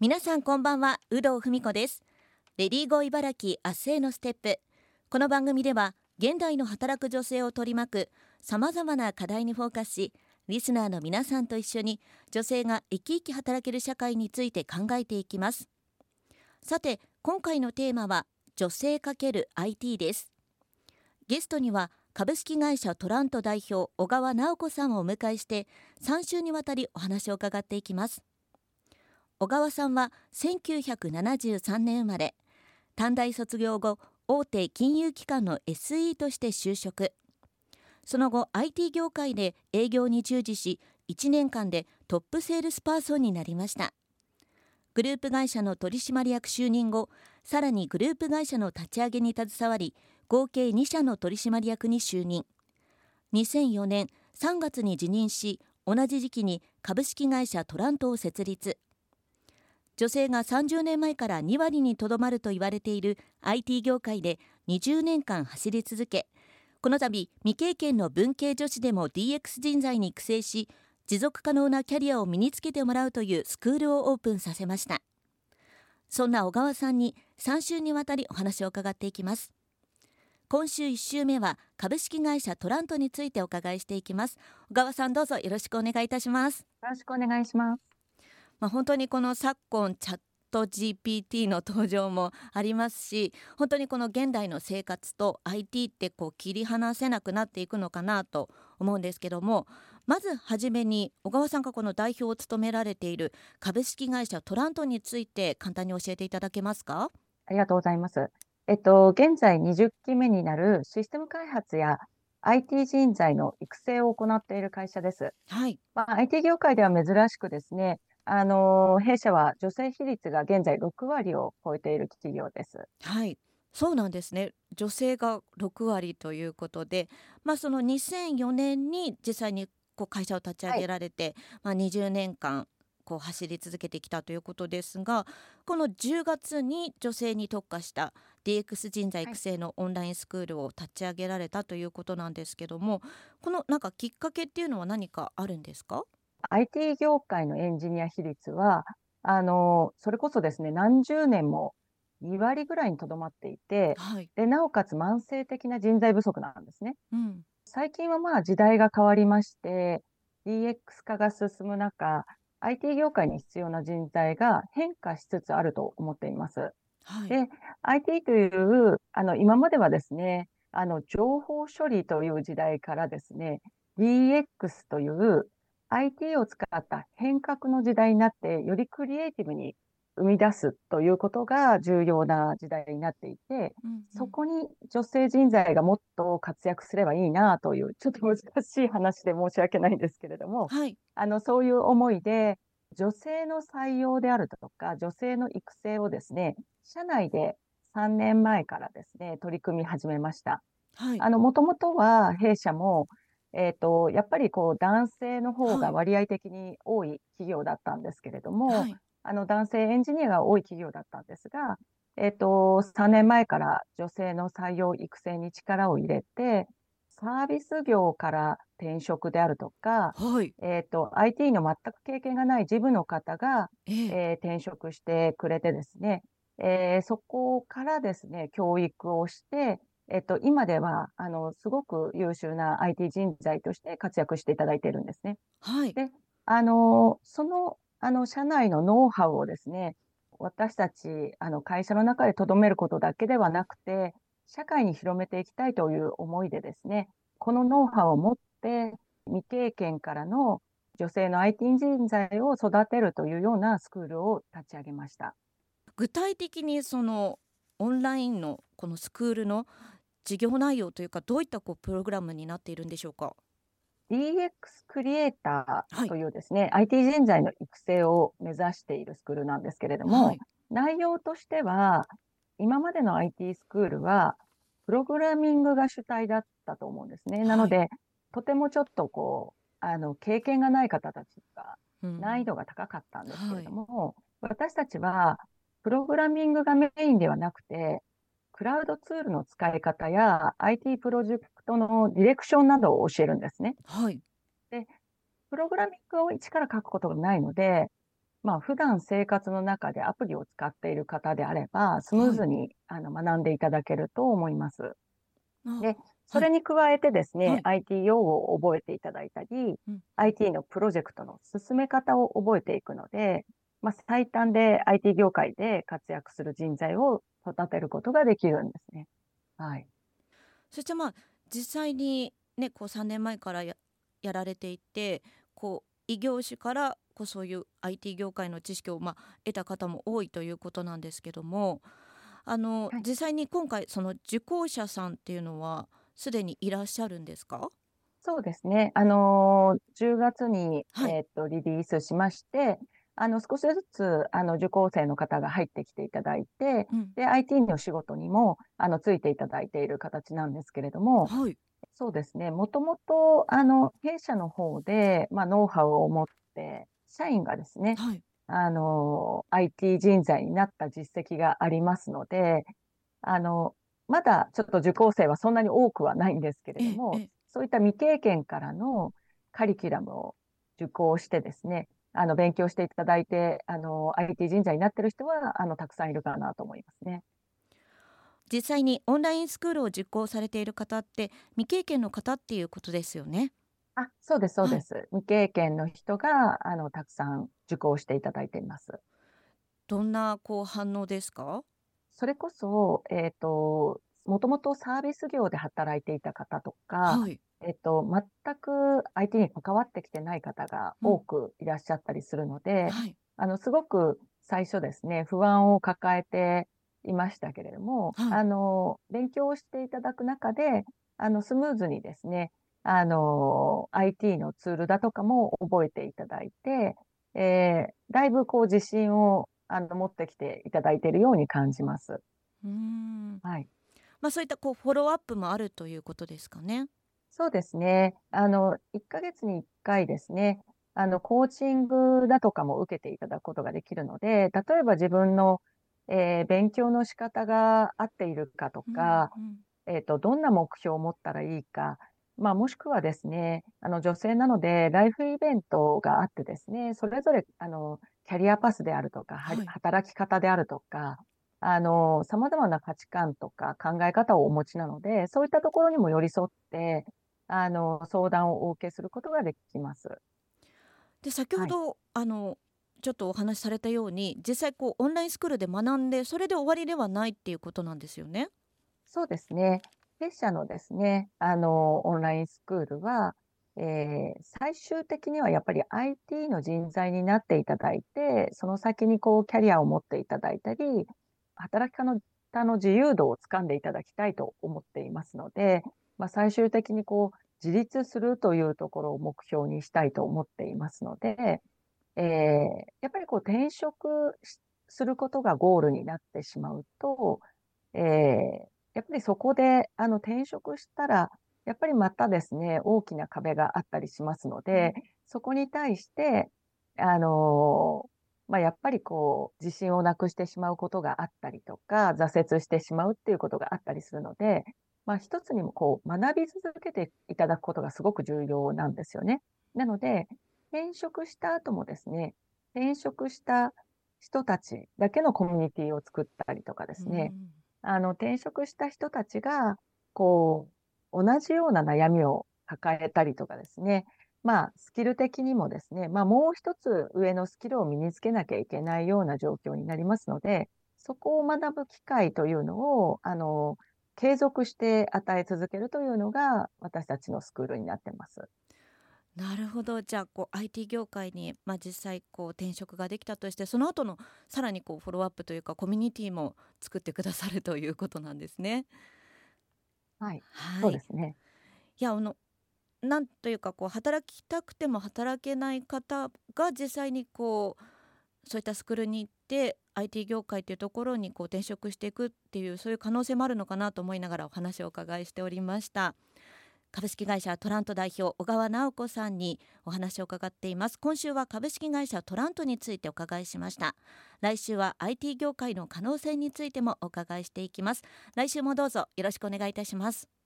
皆さんこんばんは有働文子です。レディーゴー茨城明日へのステップ。この番組では現代の働く女性を取り巻くさまざまな課題にフォーカスしリスナーの皆さんと一緒に女性が生き生き働ける社会について考えていきます。さて今回のテーマは女性×ア IT です。ゲストには株式会社トラント代表小川直子さんをお迎えして3週にわたりお話を伺っていきます。小川さんは1973年生まれ短大卒業後大手金融機関の SE として就職。その後 IT 業界で営業に従事し1年間でトップセールスパーソンになりました。グループ会社の取締役就任後さらにグループ会社の立ち上げに携わり合計2社の取締役に就任。2004年3月に辞任し同じ時期に株式会社トラントを設立。女性が30年前から2割にとどまると言われている IT 業界で20年間走り続けこの度未経験の文系女子でも DX 人材に育成し持続可能なキャリアを身につけてもらうというスクールをオープンさせました。そんな小川さんに3週にわたりお話を伺っていきます。今週1週目は株式会社トラントについてお伺いしていきます。小川さんどうぞよろしくお願いいたします。よろしくお願いします。まあ本当にこの昨今チャット GPT の登場もありますし本当にこの現代の生活と IT ってこう切り離せなくなっていくのかなと思うんですけどもまずはじめに小川さんがこの代表を務められている株式会社トラントについて簡単に教えていただけますか？ありがとうございますえっと、現在20期目になるシステム開発や IT 人材の育成を行っている会社です。はい。まあ、IT 業界では珍しくですね、あの、弊社は女性比率が現在6割を超えている企業です。はい。そうなんですね。女性が6割ということで、まあ、その2004年に実際にこう会社を立ち上げられて、はい、まあ、20年間こう走り続けてきたということですがこの10月に女性に特化した DX 人材育成のオンラインスクールを立ち上げられたということなんですけどもこのなんかきっかけっていうのは何かあるんですか？IT 業界のエンジニア比率はあのそれこそですね何十年も2割ぐらいにとどまっていて、はい、でなおかつ慢性的な人材不足なんですね。うん、最近はまあ時代が変わりまして DX 化が進む中 IT 業界に必要な人材が変化しつつあると思っています。はい、で、IT というあの今まではですね、あの情報処理という時代からですね、DX という IT を使った変革の時代になって、よりクリエイティブに生み出すということが重要な時代になっていて、うんうん、そこに女性人材がもっと活躍すればいいなという、ちょっと難しい話で申し訳ないんですけれども、はい、あのそういう思いで、女性の採用であるとか、女性の育成をですね、社内で3年前からですね、取り組み始めました。はい、あの、もともとは弊社も、えっ、ー、と、やっぱりこう男性の方が割合的に多い企業だったんですけれども、はい、あの男性エンジニアが多い企業だったんですが、えっ、ー、と、3年前から女性の採用育成に力を入れて、サービス業から転職であるとか、はい、えっ、ー、と、IT の全く経験がない事務の方が、えー、えー、転職してくれてですね、えー、そこからですね、教育をして、えっと、今では、あの、すごく優秀な IT 人材として活躍していただいているんですね。はい。で、あの、そのあの、社内のノウハウをですね、私たち、あの、会社の中で留めることだけではなくて、社会に広めていきたいという思いでですね、このノウハウを持って、未経験からの女性の IT 人材を育てるというようなスクールを立ち上げました。具体的にそのオンラインのこのスクールの授業内容というかどういったこうプログラムになっているんでしょうか？DX クリエイターというですね、はい、IT 人材の育成を目指しているスクールなんですけれども、はい、内容としては、今までの IT スクールは、プログラミングが主体だったと思うんですね。なので、とてもちょっとこう、あの、経験がない方たちが難易度が高かったんですけれども、うん、私たちは、プログラミングがメインではなくて、クラウドツールの使い方や IT プロジェクトのディレクションなどを教えるんですね。はい。で、プログラミングを一から書くことがないので、まあ、普段生活の中でアプリを使っている方であれば、スムーズに、はい、あの学んでいただけると思います。で、それに加えてですね、はい、IT 用語を覚えていただいたり、うん、IT のプロジェクトの進め方を覚えていくので、まあ、最短で IT 業界で活躍する人材を育てることができるんですね。はい。そしてまあ実際にねこう3年前からややられていてこう異業種からこうそういう IT 業界の知識をまあ得た方も多いということなんですけどもあの、はい、実際に今回その受講者さんっていうのはすでにいらっしゃるんですか？そうですね。あのー、10月に、はい、えっ、とリリースしまして、あの少しずつあの受講生の方が入ってきていただいて、うん、で IT の仕事にもあのついていただいている形なんですけれども、はい、そうですね、もともとあの弊社の方で、まあ、ノウハウを持って、社員がですね、はい、あの IT 人材になった実績がありますので、あのまだちょっと受講生はそんなに多くはないんですけれども、そういった未経験からのカリキュラムを受講してですね、あの勉強していただいて、あの IT 人材になってる人はあのたくさんいるかなと思いますね。実際にオンラインスクールを受講されている方って未経験の方っていうことですよね。あ、そうですそうです。はい、未経験の人があのたくさん受講していただいています。どんなこう反応ですか？それこそえっ、ー、ともともとサービス業で働いていた方とか、はい、えっと、全く IT に関わってきてない方が多くいらっしゃったりするので、うんはい、あの、すごく最初ですね、不安を抱えていましたけれども、はい、あの、勉強していただく中で、あの、スムーズにですね、あの、IT のツールだとかも覚えていただいて、えー、だいぶこう自信をあの持ってきていただいているように感じます。うん。はい。まあそういったこうフォローアップもあるということですかね。そうですね。あの、1ヶ月に1回ですね、あの、コーチングだとかも受けていただくことができるので、例えば自分の、えー、勉強の仕方が合っているかとか、うんうん、えっ、ー、と、どんな目標を持ったらいいか、まあ、もしくはですね、あの、女性なので、ライフイベントがあってですね、それぞれ、あの、キャリアパスであるとか、はい、働き方であるとか、あの、様々な価値観とか考え方をお持ちなので、そういったところにも寄り添って、あの相談をお受けすることができます。で先ほど、はい、あのちょっとお話しされたように実際こうオンラインスクールで学んでそれで終わりではないっていうことなんですよね？そうですね。弊社のですね、あのオンラインスクールは、えー、最終的にはやっぱり IT の人材になっていただいて、その先にこうキャリアを持っていただいたり、働き方の自由度をつかんでいただきたいと思っていますので、まあ、最終的にこう自立するというところを目標にしたいと思っていますので、えー、やっぱりこう転職することがゴールになってしまうと、えー、やっぱりそこであの転職したら、やっぱりまたですね、大きな壁があったりしますので、そこに対して、あのまあ、やっぱりこう、自信をなくしてしまうことがあったりとか、挫折してしまうっていうことがあったりするので、まあ、一つにもこう学び続けていただくことがすごく重要なんですよね。なので、転職した後もですね、転職した人たちだけのコミュニティを作ったりとかですね、あの転職した人たちがこう同じような悩みを抱えたりとかですね、まあ、スキル的にもですね、まあ、もう一つ上のスキルを身につけなきゃいけないような状況になりますので、そこを学ぶ機会というのを、あの、継続して与え続けるというのが私たちのスクールになってます。なるほどじゃあこう IT 業界に、まあ、実際こう転職ができたとしてその後のさらにこうフォローアップというかコミュニティも作ってくださるということなんですね。はい、はい、そうですねいやあのなんというかこう働きたくても働けない方が実際にこうそういったスクールに行って IT 業界というところにこう転職していくっていうそういう可能性もあるのかなと思いながらお話をお伺いしておりました。株式会社トラント代表小川直子さんにお話を伺っています。今週は株式会社トラントについてお伺いしました。来週は IT 業界の可能性についてもお伺いしていきます。来週もどうぞよろしくお願いいたします。